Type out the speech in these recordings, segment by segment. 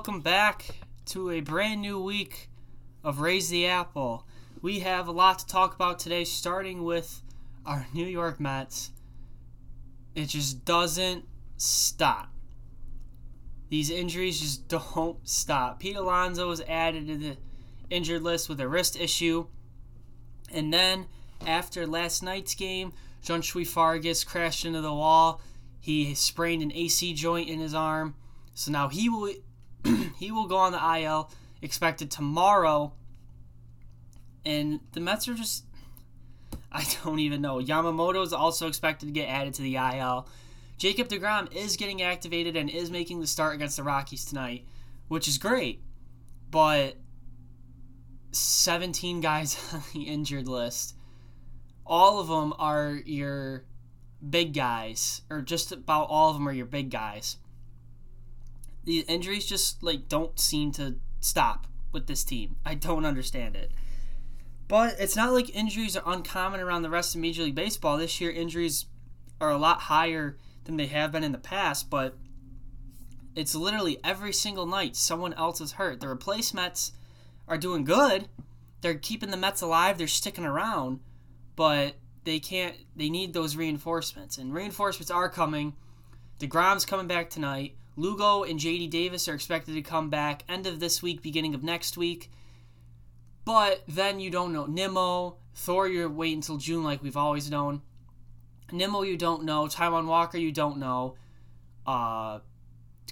Welcome back to a brand new week of Raise the Apple. We have a lot to talk about today, starting with our New York Mets. It just doesn't stop. These injuries just don't stop. Pete Alonso was added to the injured list with a wrist issue. And then, after last night's game, Johneshwy Fargas crashed into the wall. He sprained an AC joint in his arm. So now he will he will go on the IL expected tomorrow. And the Mets are just I don't even know. Yamamoto is also expected to get added to the IL. Jacob DeGrom is getting activated and is making the start against the Rockies tonight, which is great. But 17 guys on the injured list. All of them are your big guys, or just about all of them are your big guys the injuries just like don't seem to stop with this team. I don't understand it. But it's not like injuries are uncommon around the rest of Major League Baseball. This year, injuries are a lot higher than they have been in the past, but it's literally every single night someone else is hurt. The replacements are doing good. They're keeping the Mets alive. They're sticking around, but they can't. They need those reinforcements, and reinforcements are coming. Degrom's coming back tonight. Lugo and JD Davis are expected to come back end of this week, beginning of next week. But then you don't know. Nimmo, Thor, you're waiting until June like we've always known. Nimmo, you don't know. Taijuan Walker, you don't know. Uh,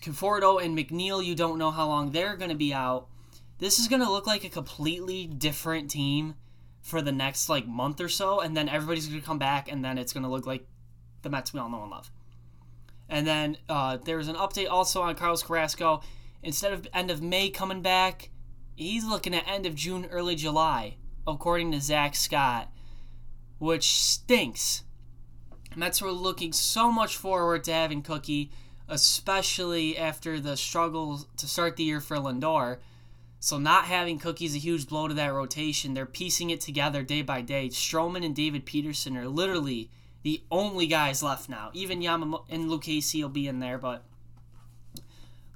Conforto and McNeil, you don't know how long they're going to be out. This is going to look like a completely different team for the next like month or so, and then everybody's going to come back, and then it's going to look like the Mets we all know and love. And then uh, there's an update also on Carlos Carrasco. Instead of end of May coming back, he's looking at end of June, early July, according to Zach Scott, which stinks. Mets were looking so much forward to having Cookie, especially after the struggle to start the year for Lindor. So not having Cookie is a huge blow to that rotation. They're piecing it together day by day. Stroman and David Peterson are literally the only guys left now. Even Yamamoto and Lucchesi will be in there, but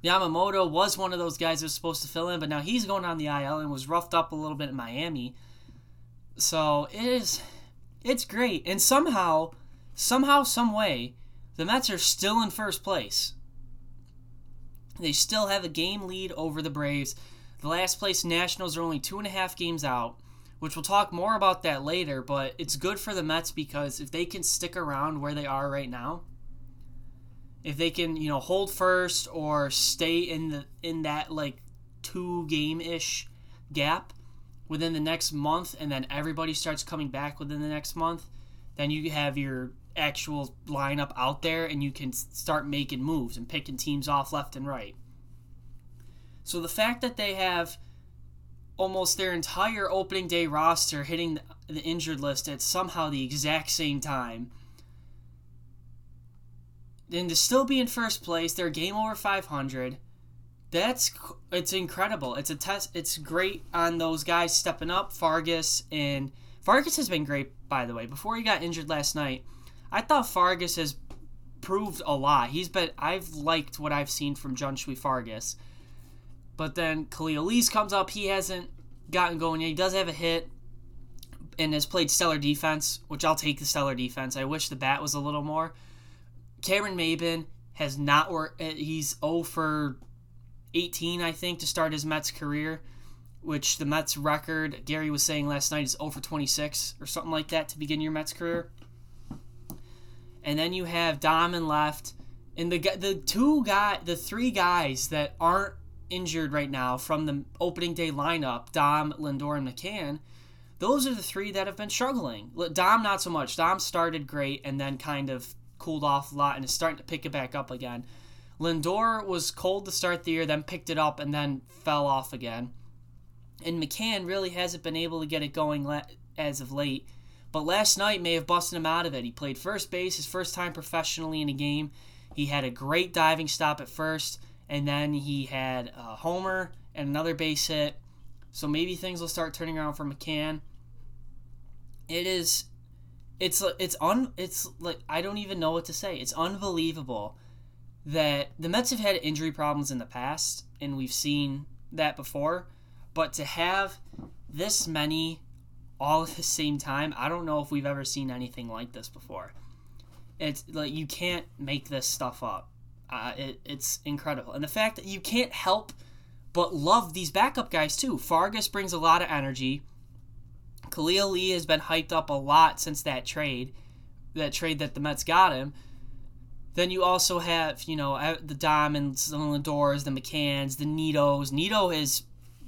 Yamamoto was one of those guys that was supposed to fill in, but now he's going on the IL and was roughed up a little bit in Miami. So it is, it's great, and somehow, somehow, some way, the Mets are still in first place. They still have a game lead over the Braves. The last place Nationals are only two and a half games out which we'll talk more about that later, but it's good for the Mets because if they can stick around where they are right now, if they can, you know, hold first or stay in the in that like two game ish gap within the next month and then everybody starts coming back within the next month, then you have your actual lineup out there and you can start making moves and picking teams off left and right. So the fact that they have almost their entire opening day roster hitting the injured list at somehow the exact same time. And to still be in first place, they're game over 500. That's it's incredible. It's a test. It's great on those guys stepping up. Fargas and Fargas has been great, by the way. Before he got injured last night, I thought Fargas has proved a lot. He's been I've liked what I've seen from Johneshwy Fargas. But then Khalil Lees comes up. He hasn't gotten going yet. He does have a hit and has played stellar defense, which I'll take the stellar defense. I wish the bat was a little more. Cameron Maybin has not worked. Uh, he's 0 for 18, I think, to start his Mets career, which the Mets record, Gary was saying last night, is 0 for 26 or something like that to begin your Mets career. And then you have Dom left. And the the two guy, the three guys that aren't injured right now from the opening day lineup, Dom, Lindor, and McCann, those are the three that have been struggling. Dom, not so much. Dom started great and then kind of cooled off a lot and is starting to pick it back up again. Lindor was cold to start the year, then picked it up and then fell off again. And McCann really hasn't been able to get it going as of late. But last night may have busted him out of it. He played first base, his first time professionally in a game. He had a great diving stop at first and then he had a homer and another base hit. So maybe things will start turning around for McCann. It is, it's it's un it's like I don't even know what to say. It's unbelievable that the Mets have had injury problems in the past, and we've seen that before. But to have this many all at the same time, I don't know if we've ever seen anything like this before. It's like you can't make this stuff up. Uh, it, it's incredible, and the fact that you can't help but love these backup guys too. Fargas brings a lot of energy. Khalil Lee has been hyped up a lot since that trade, that trade that the Mets got him. Then you also have, you know, the Diamonds, the Lindors, the McCanns, the Nidos. Nido has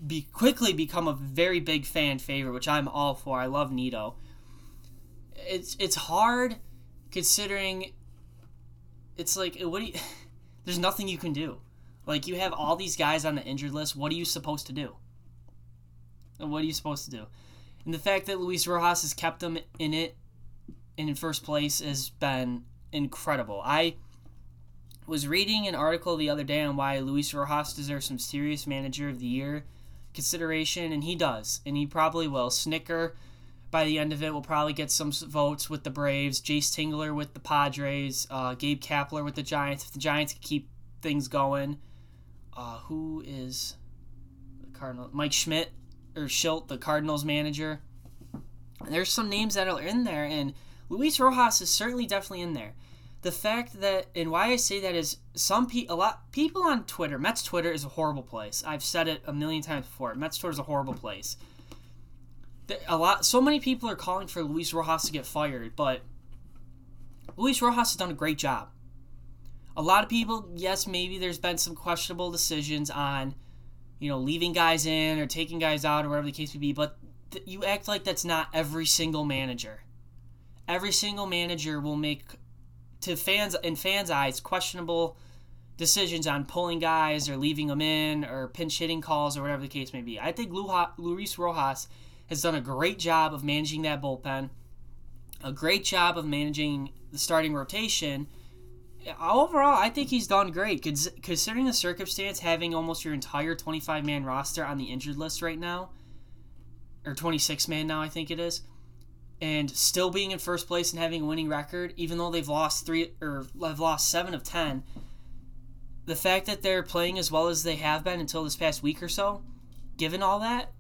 be quickly become a very big fan favorite, which I'm all for. I love Nido. It's it's hard considering it's like what do you there's nothing you can do. Like you have all these guys on the injured list. What are you supposed to do? What are you supposed to do? And the fact that Luis Rojas has kept them in it in first place has been incredible. I was reading an article the other day on why Luis Rojas deserves some serious manager of the year consideration, and he does, and he probably will. Snitker, by the end of it, we'll probably get some votes with the Braves. Jayce Tingler with the Padres. Uh, Gabe Kapler with the Giants. If the Giants can keep things going, uh, who is the Cardinal? Mike Schmidt or Shildt, the Cardinals manager. There's some names that are in there, and Luis Rojas is certainly definitely in there the fact that and why I say that is some pe- a lot people on Twitter, Mets Twitter is a horrible place. I've said it a million times before. Mets Twitter is a horrible place. A lot, so many people are calling for Luis Rojas to get fired, but Luis Rojas has done a great job. A lot of people, yes, maybe there's been some questionable decisions on, you know, leaving guys in or taking guys out or whatever the case may be, but th- you act like that's not every single manager. Every single manager will make to fans in fans' eyes questionable decisions on pulling guys or leaving them in or pinch hitting calls or whatever the case may be. I think Luis Rojas has done a great job of managing that bullpen, a great job of managing the starting rotation. Overall, I think he's done great considering the circumstance having almost your entire 25 man roster on the injured list right now, or 26 man now, I think it is and still being in first place and having a winning record, even though they've lost three or have lost seven of ten, the fact that they're playing as well as they have been until this past week or so, given all that,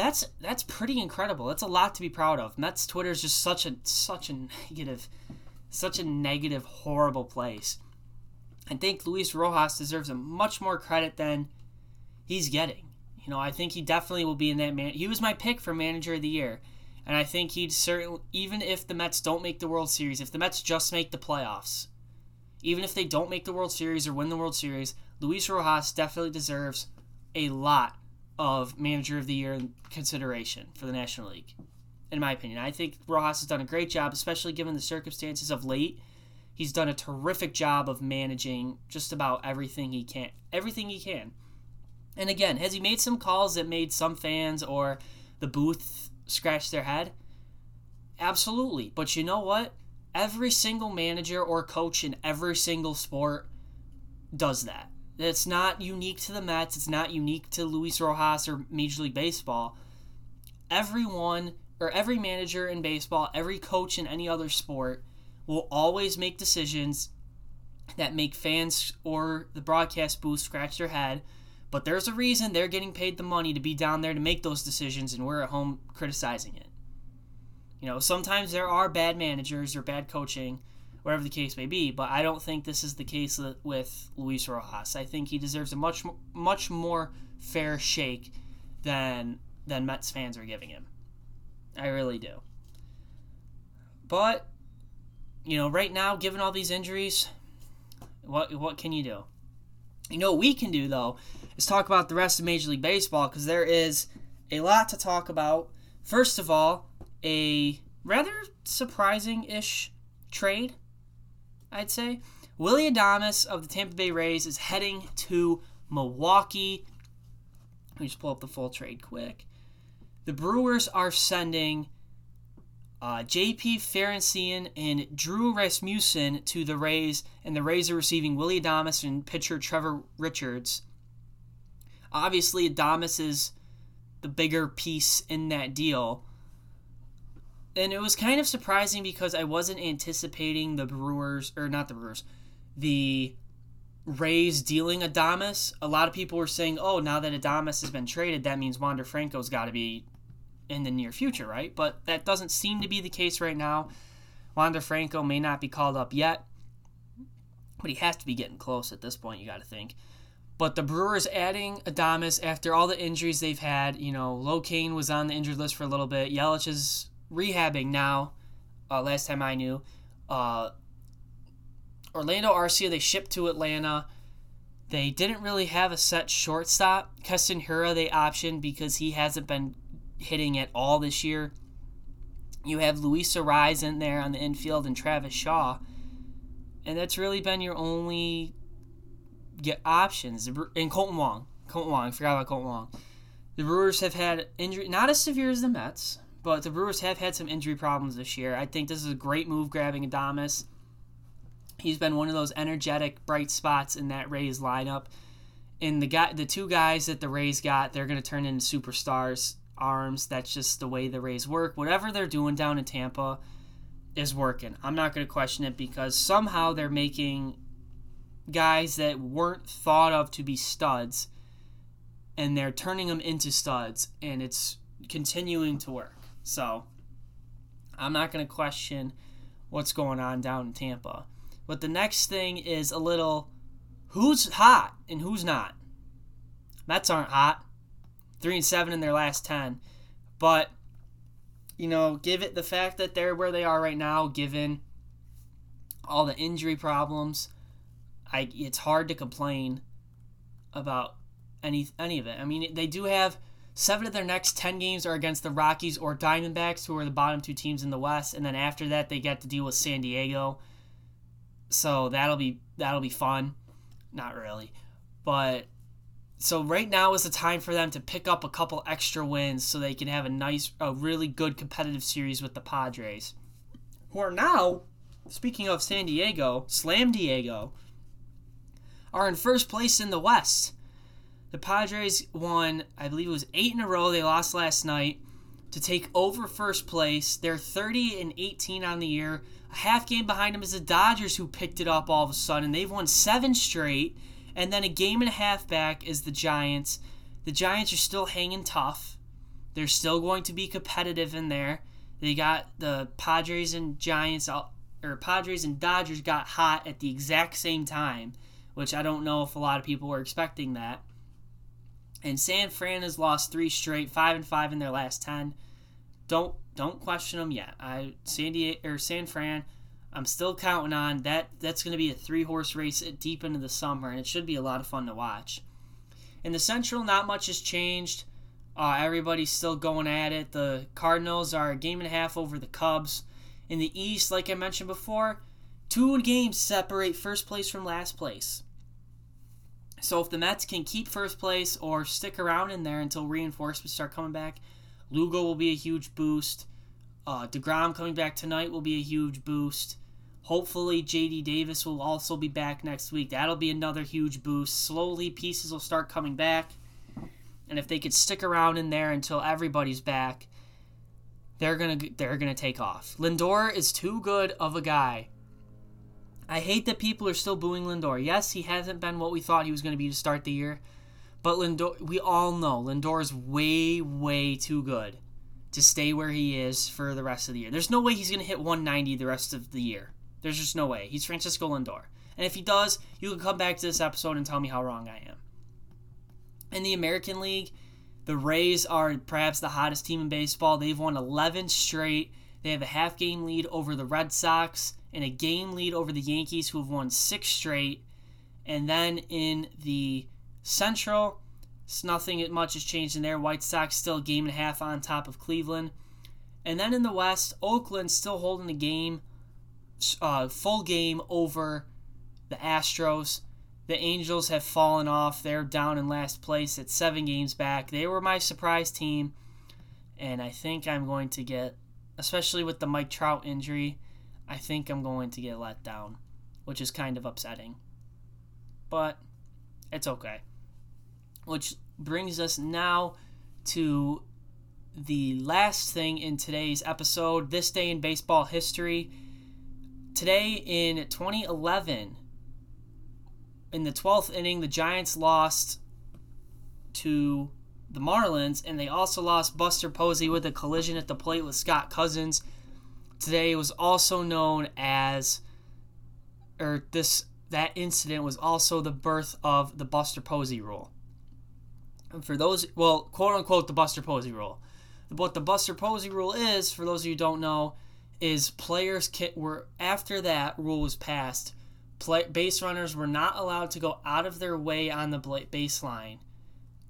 that's that's pretty incredible. That's a lot to be proud of. Mets Twitter is just such a such a negative, such a negative, horrible place. I think Luis Rojas deserves a much more credit than he's getting. You know, I think he definitely will be in that man. He was my pick for manager of the year. And I think he'd certainly, even if the Mets don't make the World Series, if the Mets just make the playoffs, even if they don't make the World Series or win the World Series, Luis Rojas definitely deserves a lot of Manager of the Year consideration for the National League. In my opinion, I think Rojas has done a great job, especially given the circumstances of late. He's done a terrific job of managing just about everything he can. Everything he can. And again, has he made some calls that made some fans or the booth scratch their head? Absolutely. But you know what? Every single manager or coach in every single sport does that. It's not unique to the Mets. It's not unique to Luis Rojas or Major League Baseball. Everyone or every manager in baseball, every coach in any other sport will always make decisions that make fans or the broadcast booth scratch their head but there's a reason they're getting paid the money to be down there to make those decisions, and we're at home criticizing it. You know, sometimes there are bad managers or bad coaching, whatever the case may be, but I don't think this is the case with Luis Rojas. I think he deserves a much much more fair shake than than Mets fans are giving him. I really do. But you know, right now, given all these injuries, what what can you do? You know what we can do though is talk about the rest of Major League Baseball because there is a lot to talk about. First of all, a rather surprising ish trade, I'd say. Willie Adames of the Tampa Bay Rays is heading to Milwaukee. Let me just pull up the full trade quick. The Brewers are sending uh, JP Feyereisen and Drew Rasmussen to the Rays, and the Rays are receiving Willie Adames and pitcher Trevor Richards. Obviously, Adames is the bigger piece in that deal. And it was kind of surprising because I wasn't anticipating the Brewers, or not the Brewers, the Rays dealing Adames, a lot of people were saying, oh, now that Adames has been traded, that means Wander Franco's got to be in the near future, right? But that doesn't seem to be the case right now. Wander Franco may not be called up yet, but he has to be getting close at this point, you got to think. But the Brewers adding Adames after all the injuries they've had, you know, Locane was on the injured list for a little bit. Yelich is rehabbing now, uh, last time I knew. Uh, Orlando Arcia, they shipped to Atlanta. They didn't really have a set shortstop. Keston Hiura, they optioned because he hasn't been hitting at all this year. You have Luis Arraez in there on the infield and Travis Shaw. And that's really been your only get options. And Kolten Wong. Kolten Wong. I forgot about Kolten Wong. The Brewers have had injury, not as severe as the Mets, but the Brewers have had some injury problems this year. I think this is a great move grabbing Adames. He's been one of those energetic, bright spots in that Rays lineup. And the guy, the two guys that the Rays got, they're going to turn into superstars. Arms. That's just the way the Rays work. Whatever they're doing down in Tampa is working. I'm not going to question it because somehow they're making guys that weren't thought of to be studs and they're turning them into studs and it's continuing to work. So I'm not going to question what's going on down in Tampa. But the next thing is a little who's hot and who's not. Mets aren't hot. Three and seven in their last ten. But, you know, give it the fact that they're where they are right now, given all the injury problems, I it's hard to complain about any any of it. I mean, they do have seven of their next ten games are against the Rockies or Diamondbacks, who are the bottom two teams in the West, and then after that they get to deal with San Diego, so that'll be that'll be fun. Not really, but so right now is the time for them to pick up a couple extra wins so they can have a nice, a really good competitive series with the Padres, who are now, speaking of San Diego, Slam Diego, are in first place in the West. The Padres won, I believe it was eight in a row. They lost last night to take over first place. They're 30 and 18 on the year. A half game behind them is the Dodgers, who picked it up all of a sudden. They've won seven straight, and then a game and a half back is the Giants. The Giants are still hanging tough. They're still going to be competitive in there. They got the Padres and Giants, or Padres and Dodgers got hot at the exact same time, which I don't know if a lot of people were expecting that. And San Fran has lost three straight, five and five in their last ten. Don't don't question them yet. I San Diego or San Fran, I'm still counting on that. That's going to be a three horse race deep into the summer, and it should be a lot of fun to watch. In the Central, not much has changed. Uh, everybody's still going at it. The Cardinals are a game and a half over the Cubs. In the East, like I mentioned before, two games separate first place from last place. So if the Mets can keep first place or stick around in there until reinforcements start coming back, Lugo will be a huge boost. Uh, DeGrom coming back tonight will be a huge boost. Hopefully, JD Davis will also be back next week. That'll be another huge boost. Slowly, pieces will start coming back. And if they could stick around in there until everybody's back, they're gonna they're gonna take off. Lindor is too good of a guy. I hate that people are still booing Lindor. Yes, he hasn't been what we thought he was going to be to start the year, but Lindor, we all know Lindor is way, way too good to stay where he is for the rest of the year. There's no way he's going to hit 190 the rest of the year. There's just no way. He's Francisco Lindor. And if he does, you can come back to this episode and tell me how wrong I am. In the American League, the Rays are perhaps the hottest team in baseball. They've won 11 straight. They have a half game lead over the Red Sox and a game lead over the Yankees, who have won six straight. And then in the Central, nothing much has changed in there. White Sox still game and a half on top of Cleveland. And then in the West, Oakland still holding the game, uh, full game over the Astros. The Angels have fallen off. They're down in last place at seven games back. They were my surprise team. And I think I'm going to get, especially with the Mike Trout injury, I think I'm going to get let down, which is kind of upsetting. But it's okay. Which brings us now to the last thing in today's episode this day in baseball history. Today in 2011, in the 12th inning, the Giants lost to the Marlins, and they also lost Buster Posey with a collision at the plate with Scott Cousins. Today was also known as, or this that incident was also the birth of the Buster Posey rule. And for those, well, quote unquote, the Buster Posey rule. What the Buster Posey rule is, for those of you who don't know, is players were after that rule was passed, play, base runners were not allowed to go out of their way on the baseline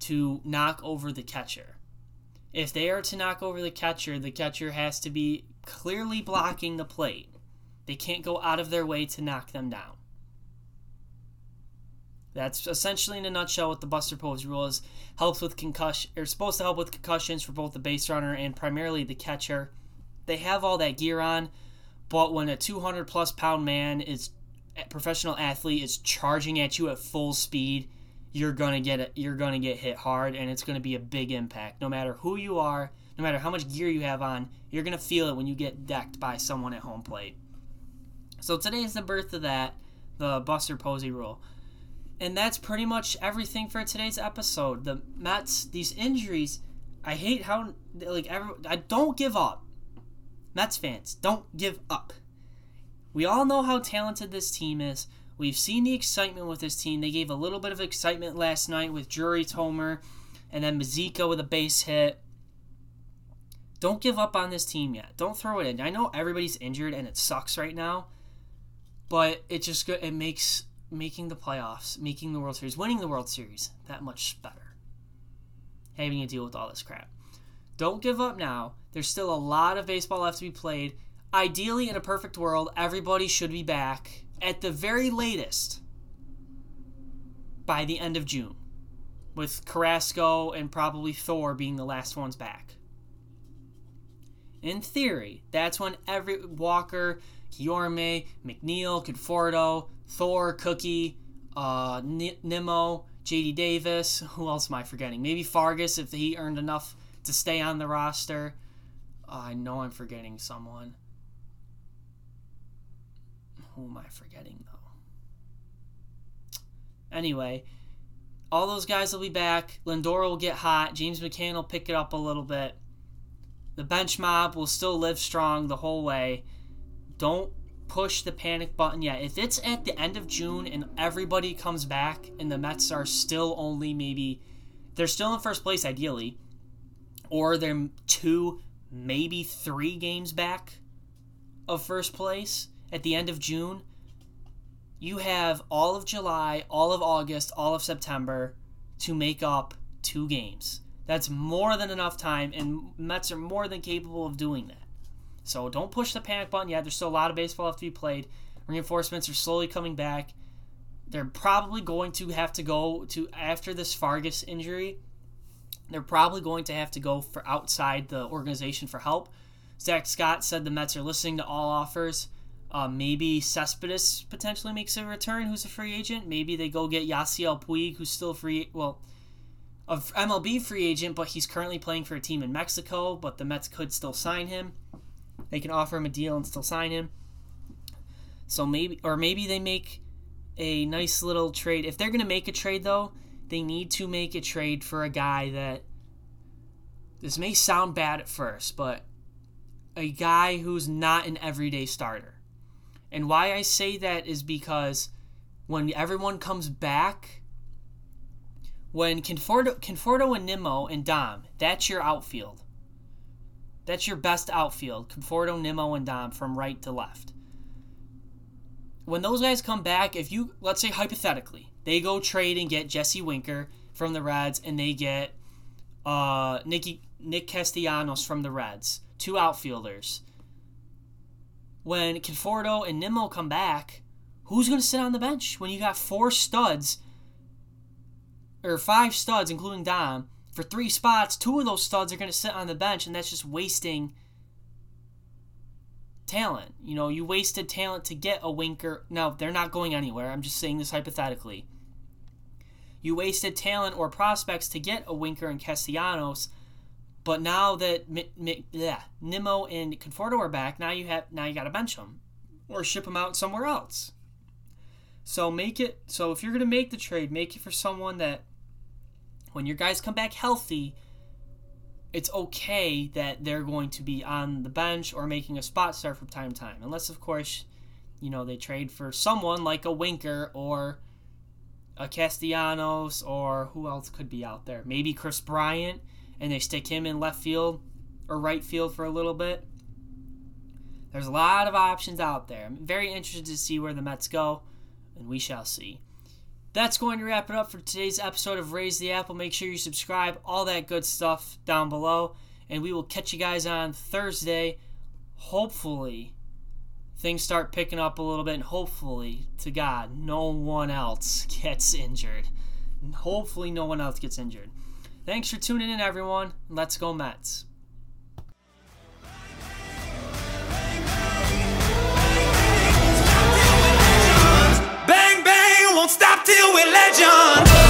to knock over the catcher. If they are to knock over the catcher, the catcher has to be clearly blocking the plate. They can't go out of their way to knock them down. That's essentially in a nutshell what the Buster Pose rule is. Helps with concussion, or supposed to help with concussions for both the base runner and primarily the catcher. They have all that gear on, but when a 200 plus pound man is a professional athlete is charging at you at full speed, you're gonna get. You're gonna get hit hard, and it's gonna be a big impact. No matter who you are, no matter how much gear you have on, you're gonna feel it when you get decked by someone at home plate. So today is the birth of that, the Buster Posey rule. And that's pretty much everything for today's episode. The Mets, these injuries, I hate how like every, I don't give up. Mets fans, don't give up. We all know how talented this team is. We've seen the excitement with this team. They gave a little bit of excitement last night with Jury Tomer and then Mazeika with a base hit. Don't give up on this team yet. Don't throw it in. I know everybody's injured and it sucks right now, but it just it makes making the playoffs, making the World Series, winning the World Series that much better. Having to deal with all this crap. Don't give up now. There's still a lot of baseball left to be played. Ideally, in a perfect world, everybody should be back at the very latest by the end of June, with Carrasco and probably Thor being the last ones back. In theory, that's when every Walker, Kiorme, McNeil, Conforto, Thor, Cookie, uh, Nimmo, JD Davis. Who else am I forgetting? Maybe Fargas if he earned enough to stay on the roster. Uh, I know I'm forgetting someone. Who am I forgetting though? Anyway, all those guys will be back. Lindor will get hot. James McCann will pick it up a little bit. The bench mob will still live strong the whole way. Don't push the panic button yet. If it's at the end of June and everybody comes back and the Mets are still only maybe they're still in first place ideally, or they're two, maybe three games back of first place at the end of June, you have all of July, all of August, all of September to make up two games. That's more than enough time, and Mets are more than capable of doing that. So don't push the panic button yet. There's still a lot of baseball left to be played. Reinforcements are slowly coming back. They're probably going to have to go to after this Fargas injury. They're probably going to have to go for outside the organization for help. Zach Scott said the Mets are listening to all offers. Uh, maybe Cespedes potentially makes a return, who's a free agent. Maybe they go get Yasiel Puig, who's still free. Well, a MLB free agent, but he's currently playing for a team in Mexico. But the Mets could still sign him. They can offer him a deal and still sign him. So maybe, or maybe they make a nice little trade. If they're going to make a trade, though, they need to make a trade for a guy that. This may sound bad at first, but a guy who's not an everyday starter. And why I say that is because when everyone comes back, when Conforto, Conforto and Nimmo and Dom, that's your outfield. That's your best outfield. Conforto, Nimmo, and Dom from right to left. When those guys come back, if you, let's say hypothetically, they go trade and get Jesse Winker from the Reds and they get uh, Nicky, Nick Castellanos from the Reds, two outfielders. When Conforto and Nimmo come back, who's going to sit on the bench when you got four studs or five studs, including Dom, for three spots, two of those studs are going to sit on the bench, and that's just wasting talent. You know, you wasted talent to get a Winker. No, they're not going anywhere. I'm just saying this hypothetically. You wasted talent or prospects to get a Winker and Castellanos, but now that yeah, Nimmo and Conforto are back, now you have now you got to bench them or ship them out somewhere else. So make it so if you're gonna make the trade, make it for someone that when your guys come back healthy, it's okay that they're going to be on the bench or making a spot start from time to time. Unless of course, you know, they trade for someone like a Winker or a Castellanos or who else could be out there? Maybe Kris Bryant and they stick him in left field or right field for a little bit. There's a lot of options out there. I'm very interested to see where the Mets go, and we shall see. That's going to wrap it up for today's episode of Raise the Apple. Make sure you subscribe, all that good stuff down below, and we will catch you guys on Thursday. Hopefully, things start picking up a little bit, and hopefully, to God, no one else gets injured. Hopefully, no one else gets injured. Thanks for tuning in, everyone. Let's go, Mets. stop till we're legends.